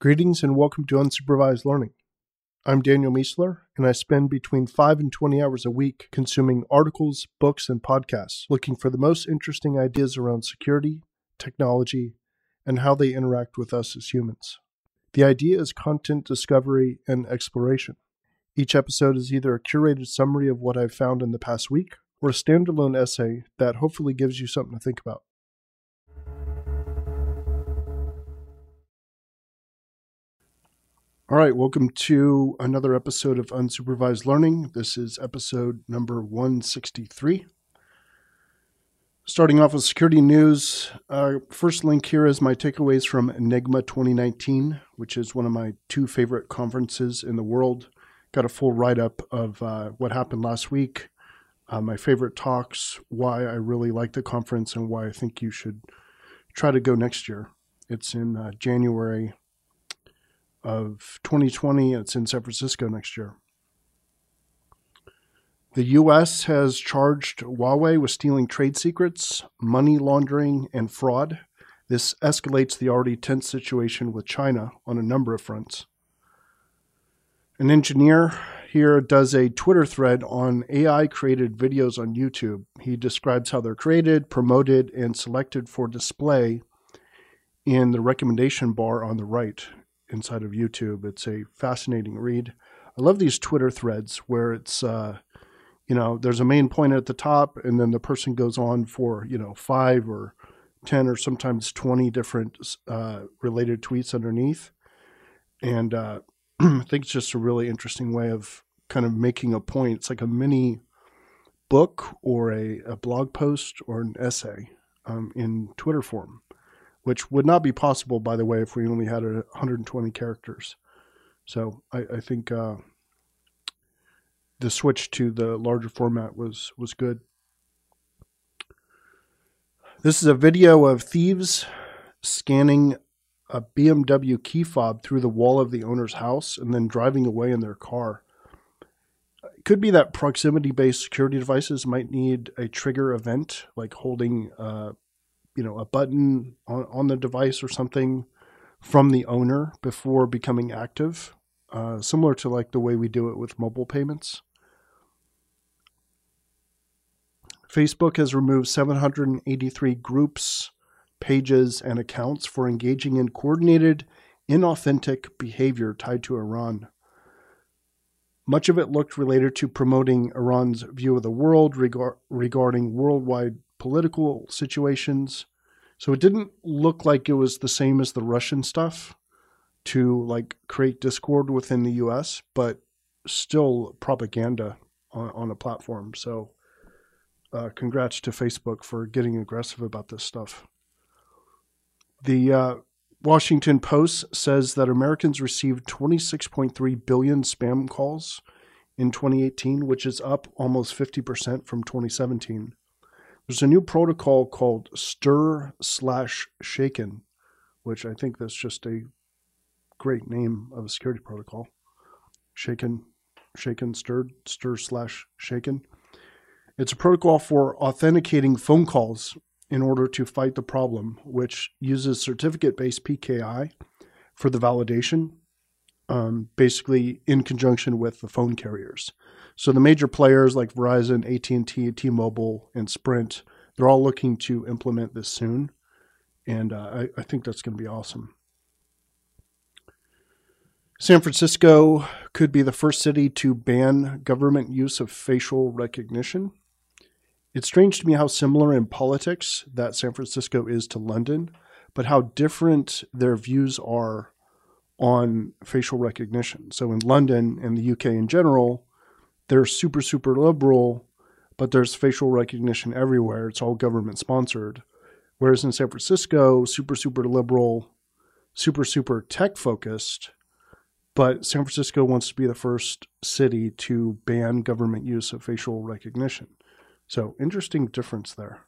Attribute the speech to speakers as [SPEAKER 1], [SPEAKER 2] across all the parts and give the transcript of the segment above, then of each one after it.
[SPEAKER 1] Greetings and welcome to Unsupervised Learning. I'm Daniel Miessler, and I spend between 5 and 20 hours a week consuming articles, books, and podcasts looking for the most interesting ideas around security, technology, and how they interact with us as humans. The idea is content discovery and exploration. Each episode is either a curated summary of what I've found in the past week or a standalone essay that hopefully gives you something to think about. All right, welcome to another episode of Unsupervised Learning. This is episode number 163. Starting off with security news, uh, first link here is my takeaways from Enigma 2019, which is one of my two favorite conferences in the world. Got a full write up of uh, what happened last week, uh, my favorite talks, why I really like the conference, and why I think you should try to go next year. It's in uh, January of 2020. It's in San Francisco next year. The U.S. has charged Huawei with stealing trade secrets, money laundering, and fraud. This escalates the already tense situation with China on a number of fronts. An engineer here does a Twitter thread on AI created videos on YouTube. He describes how they're created, promoted, and selected for display in the recommendation bar on the right inside of YouTube. It's a fascinating read. I love these Twitter threads where it's, uh, you know, there's a main point at the top, and then the person goes on for, you know, five or 10 or sometimes 20 different uh, related tweets underneath. And uh, I think it's just a really interesting way of kind of making a point. It's like a mini book or a, a blog post or an essay um, in Twitter form which would not be possible, by the way, if we only had 120 characters. So I, I think uh, the switch to the larger format was was good. This is a video of thieves scanning a BMW key fob through the wall of the owner's house and then driving away in their car. It could be that proximity based security devices might need a trigger event, like holding uh, you know a button on, on the device or something from the owner before becoming active, uh, similar to like the way we do it with mobile payments. Facebook has removed 783 groups, pages, and accounts for engaging in coordinated, inauthentic behavior tied to Iran. Much of it looked related to promoting Iran's view of the world regarding worldwide political situations. So it didn't look like it was the same as the Russian stuff to like create discord within the US, but still propaganda on, on a platform. So uh, congrats to Facebook for getting aggressive about this stuff. The uh, Washington Post says that Americans received 26.3 billion spam calls in 2018, which is up almost 50% from 2017. There's a new protocol called Stir slash Shaken, which I think that's just a great name of a security protocol. Shaken, shaken, stirred, stir slash shaken. It's a protocol for authenticating phone calls in order to fight the problem, which uses certificate based PKI for the validation, um, basically in conjunction with the phone carriers. So the major players like Verizon, AT&T, T-Mobile, and Sprint, they're all looking to implement this soon, and uh, I, I think that's going to be awesome. San Francisco could be the first city to ban government use of facial recognition. It's strange to me how similar in politics that San Francisco is to London, but how different their views are on facial recognition. So in London and the UK in general, they're super, super liberal, but there's facial recognition everywhere. It's all government sponsored. Whereas in San Francisco, super, super liberal, super, super tech focused, but San Francisco wants to be the first city to ban government use of facial recognition. So, interesting difference there.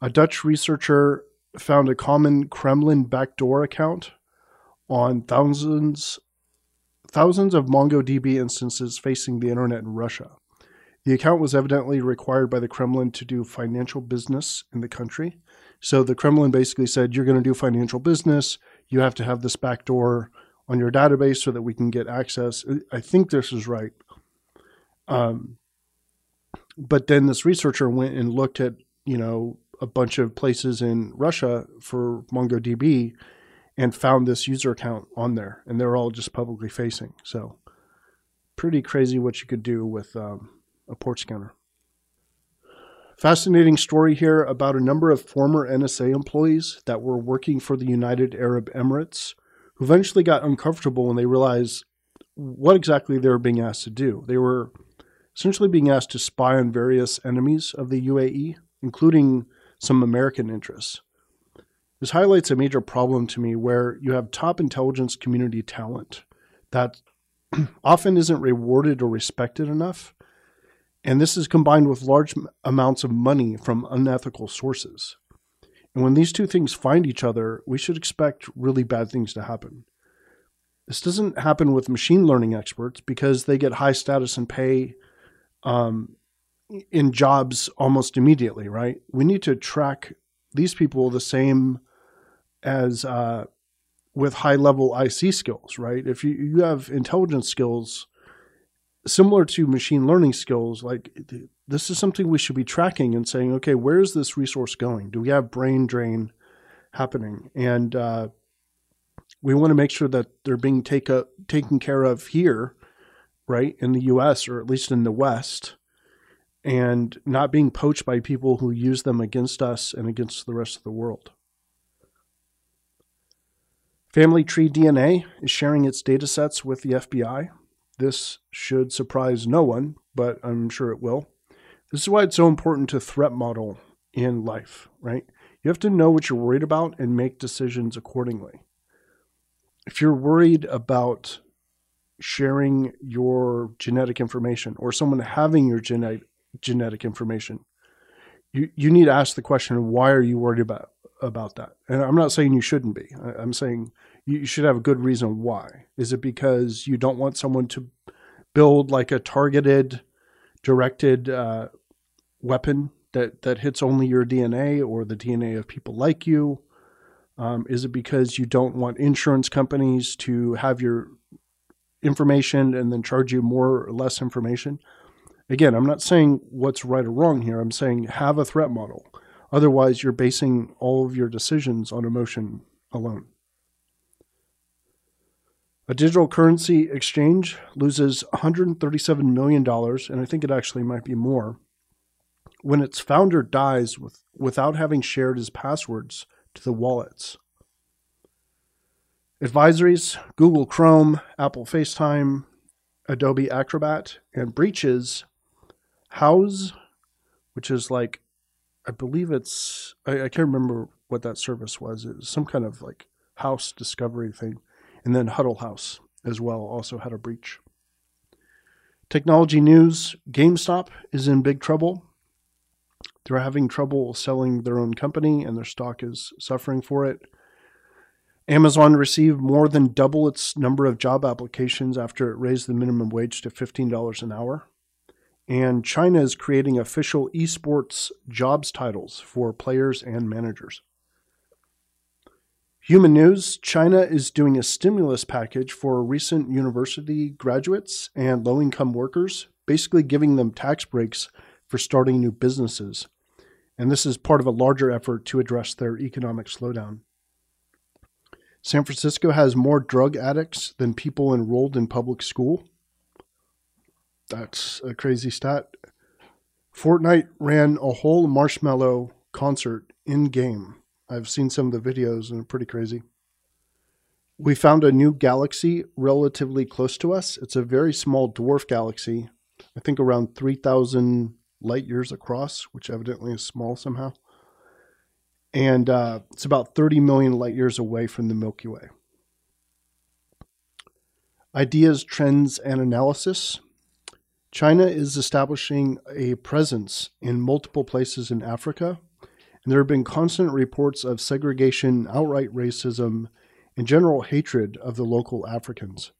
[SPEAKER 1] A Dutch researcher found a common Kremlin backdoor account on thousands thousands of MongoDB instances facing the internet in Russia. The account was evidently required by the Kremlin to do financial business in the country. So the Kremlin basically said, You're going to do financial business. you have to have this backdoor on your database so that we can get access. I think this is right. Um, but then this researcher went and looked at, you know, a bunch of places in Russia for MongoDB and found this user account on there, and they're all just publicly facing. So, pretty crazy what you could do with um, a port scanner. Fascinating story here about a number of former NSA employees that were working for the United Arab Emirates who eventually got uncomfortable when they realized what exactly they were being asked to do. They were essentially being asked to spy on various enemies of the UAE, including some American interests. This highlights a major problem to me where you have top intelligence community talent that often isn't rewarded or respected enough and this is combined with large amounts of money from unethical sources. And when these two things find each other, we should expect really bad things to happen. This doesn't happen with machine learning experts because they get high status and pay um, in jobs almost immediately, right? We need to track these people the same as uh, with high level IC skills, right? If you, you have intelligence skills, similar to machine learning skills, like this is something we should be tracking and saying, okay, where is this resource going? Do we have brain drain happening? And uh, we want to make sure that they're being take taken care of here, right, in the US or at least in the West, and not being poached by people who use them against us and against the rest of the world. Family Tree DNA is sharing its data sets with the FBI this should surprise no one, but I'm sure it will. This is why it's so important to threat model in life, right? You have to know what you're worried about and make decisions accordingly. If you're worried about sharing your genetic information or someone having your genetic genetic information, you, you need to ask the question, why are you worried about about that? And I'm not saying you shouldn't be. I'm saying you should have a good reason why. Is it because you don't want someone to build like a targeted, directed uh, weapon that that hits only your DNA or the DNA of people like you? Um, is it because you don't want insurance companies to have your information and then charge you more or less information? Again, I'm not saying what's right or wrong here. I'm saying have a threat model. Otherwise, you're basing all of your decisions on emotion alone. A digital currency exchange loses $137 million, and I think it actually might be more, when its founder dies with, without having shared his passwords to the wallets. Advisories Google Chrome, Apple FaceTime, Adobe Acrobat, and breaches Houzz, which is like, I believe it's, I, I can't remember what that service was. It was some kind of like house discovery thing and then Huddle House as well also had a breach. Technology news GameStop is in big trouble. They're having trouble selling their own company, and their stock is suffering for it. Amazon received more than double its number of job applications after it raised the minimum wage to $15 an hour. And China is creating official esports jobs titles for players and managers. Human News China is doing a stimulus package for recent university graduates and low income workers, basically giving them tax breaks for starting new businesses. And this is part of a larger effort to address their economic slowdown. San Francisco has more drug addicts than people enrolled in public school. That's a crazy stat. Fortnite ran a whole marshmallow concert in game I've seen some of the videos and they're pretty crazy. We found a new galaxy relatively close to us. It's a very small dwarf galaxy, I think around 3,000 light years across, which evidently is small somehow. And uh, it's about 30 million light years away from the Milky Way. Ideas, trends, and analysis. China is establishing a presence in multiple places in Africa and there have been constant reports of segregation, outright racism, and general hatred of the local Africans.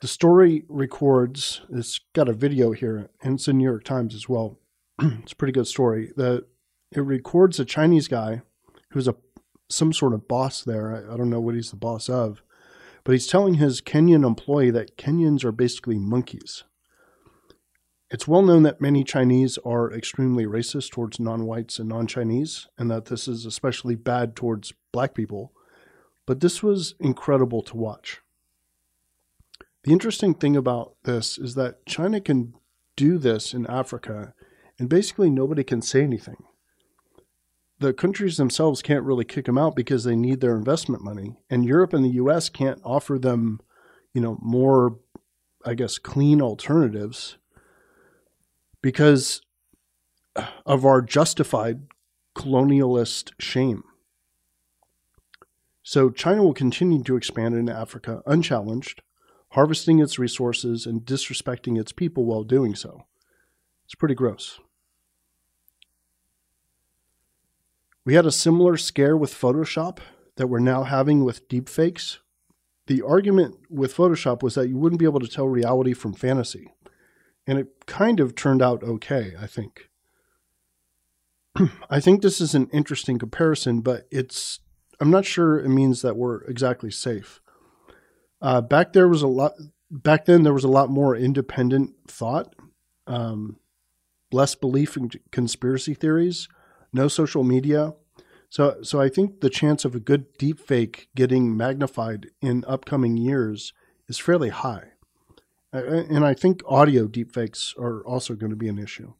[SPEAKER 1] The story records, it's got a video here, and it's in New York Times as well. it's a pretty good story. The, it records a Chinese guy who's a some sort of boss there. I, I don't know what he's the boss of, but he's telling his Kenyan employee that Kenyans are basically monkeys. It's well known that many Chinese are extremely racist towards non whites and non Chinese, and that this is especially bad towards black people. But this was incredible to watch. The interesting thing about this is that China can do this in Africa, and basically nobody can say anything. The countries themselves can't really kick them out because they need their investment money, and Europe and the US can't offer them, you know, more, I guess, clean alternatives because of our justified colonialist shame. So China will continue to expand in Africa unchallenged, harvesting its resources and disrespecting its people while doing so. It's pretty gross. We had a similar scare with Photoshop that we're now having with deepfakes. The argument with Photoshop was that you wouldn't be able to tell reality from fantasy. And it kind of turned out okay, I think. I think this is an interesting comparison, but it's I'm not sure it means that we're exactly safe. Uh, back there was a lot. Back then, there was a lot more independent thought, um, less belief in conspiracy theories, no social media. So, so I think the chance of a good deepfake getting magnified in upcoming years is fairly high. And I think audio deepfakes are also going to be an issue.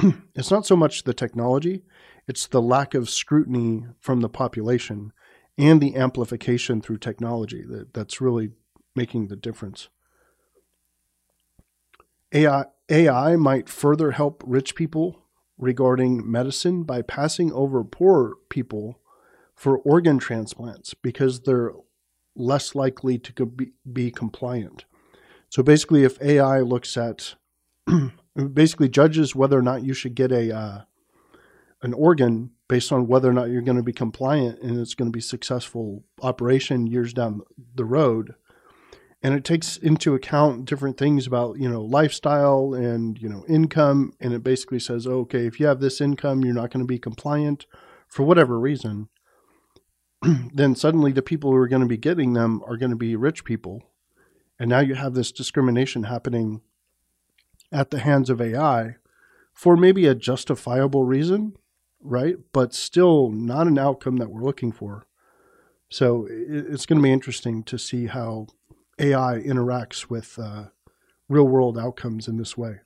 [SPEAKER 1] it's not so much the technology, it's the lack of scrutiny from the population and the amplification through technology that, that's really making the difference. AI, AI might further help rich people regarding medicine by passing over poor people for organ transplants because they're less likely to be, be compliant. So basically, if AI looks at, basically judges whether or not you should get a uh, an organ based on whether or not you're going to be compliant and it's going to be successful operation years down the road and it takes into account different things about you know lifestyle and you know income and it basically says okay if you have this income you're not going to be compliant for whatever reason then suddenly the people who are going to be getting them are going to be rich people and now you have this discrimination happening at the hands of AI for maybe a justifiable reason right? But still not an outcome that we're looking for. So it's going to be interesting to see how AI interacts with uh, real world outcomes in this way.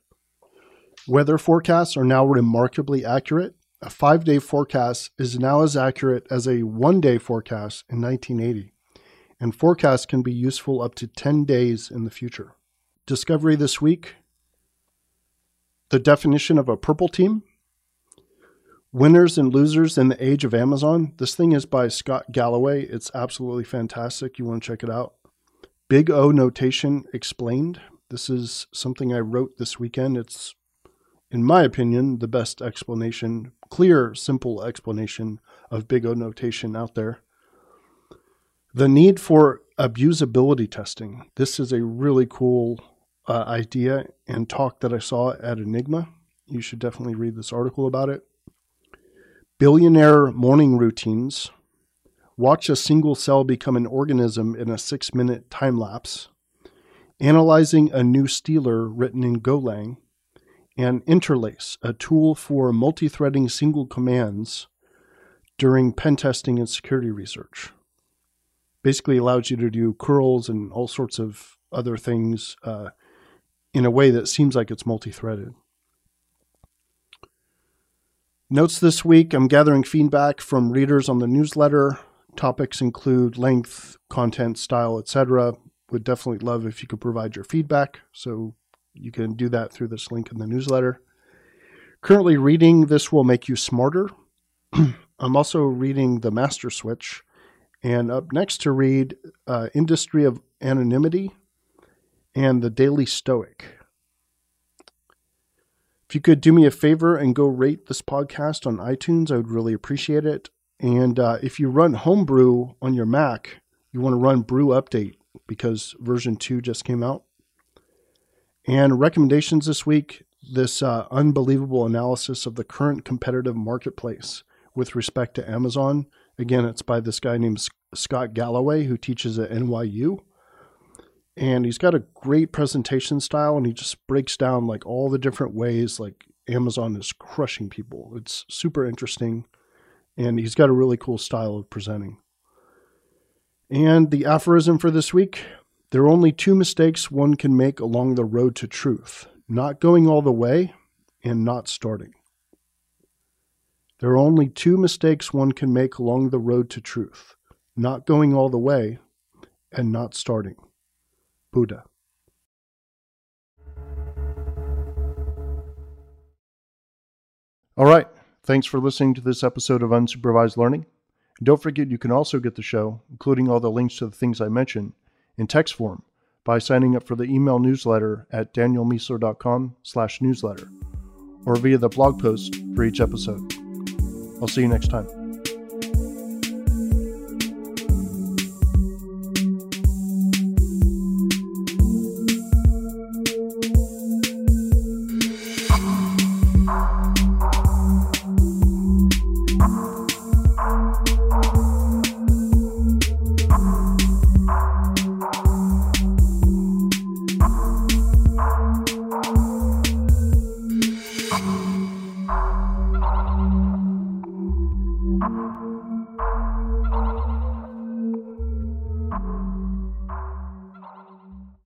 [SPEAKER 1] Weather forecasts are now remarkably accurate. A five day forecast is now as accurate as a one day forecast in 1980, and forecasts can be useful up to 10 days in the future. Discovery this week the definition of a purple team Winners and Losers in the Age of Amazon. This thing is by Scott Galloway. It's absolutely fantastic. You want to check it out. Big O Notation Explained. This is something I wrote this weekend. It's, in my opinion, the best explanation, clear, simple explanation of Big O Notation out there. The need for abusability testing. This is a really cool uh, idea and talk that I saw at Enigma. You should definitely read this article about it. Billionaire morning routines. Watch a single cell become an organism in a six minute time lapse. Analyzing a new Stealer written in Golang. And Interlace, a tool for multi threading single commands during pen testing and security research. Basically allows you to do curls and all sorts of other things uh, in a way that seems like it's multi threaded. Notes this week I'm gathering feedback from readers on the newsletter. Topics include length, content, style, etc. Would definitely love if you could provide your feedback. So you can do that through this link in the newsletter. Currently reading This Will Make You Smarter. I'm also reading The Master Switch. And up next to read uh, Industry of Anonymity and The Daily Stoic. If you could do me a favor and go rate this podcast on iTunes, I would really appreciate it. And uh, if you run Homebrew on your Mac, you want to run Brew Update because version 2 just came out. And recommendations this week this uh, unbelievable analysis of the current competitive marketplace with respect to Amazon Again, it's by this guy named Scott Galloway who teaches at NYU. And he's got a great presentation style and he just breaks down like all the different ways like Amazon is crushing people. It's super interesting and he's got a really cool style of presenting. And the aphorism for this week there are only two mistakes one can make along the road to truth not going all the way and not starting. There are only two mistakes one can make along the road to truth not going all the way and not starting. Buddha. All right. Thanks for listening to this episode of Unsupervised Learning. And don't forget you can also get the show, including all the links to the things I mentioned, in text form by signing up for the email newsletter at danielmiessler.com slash newsletter or via the blog post for each episode. I'll see you next time.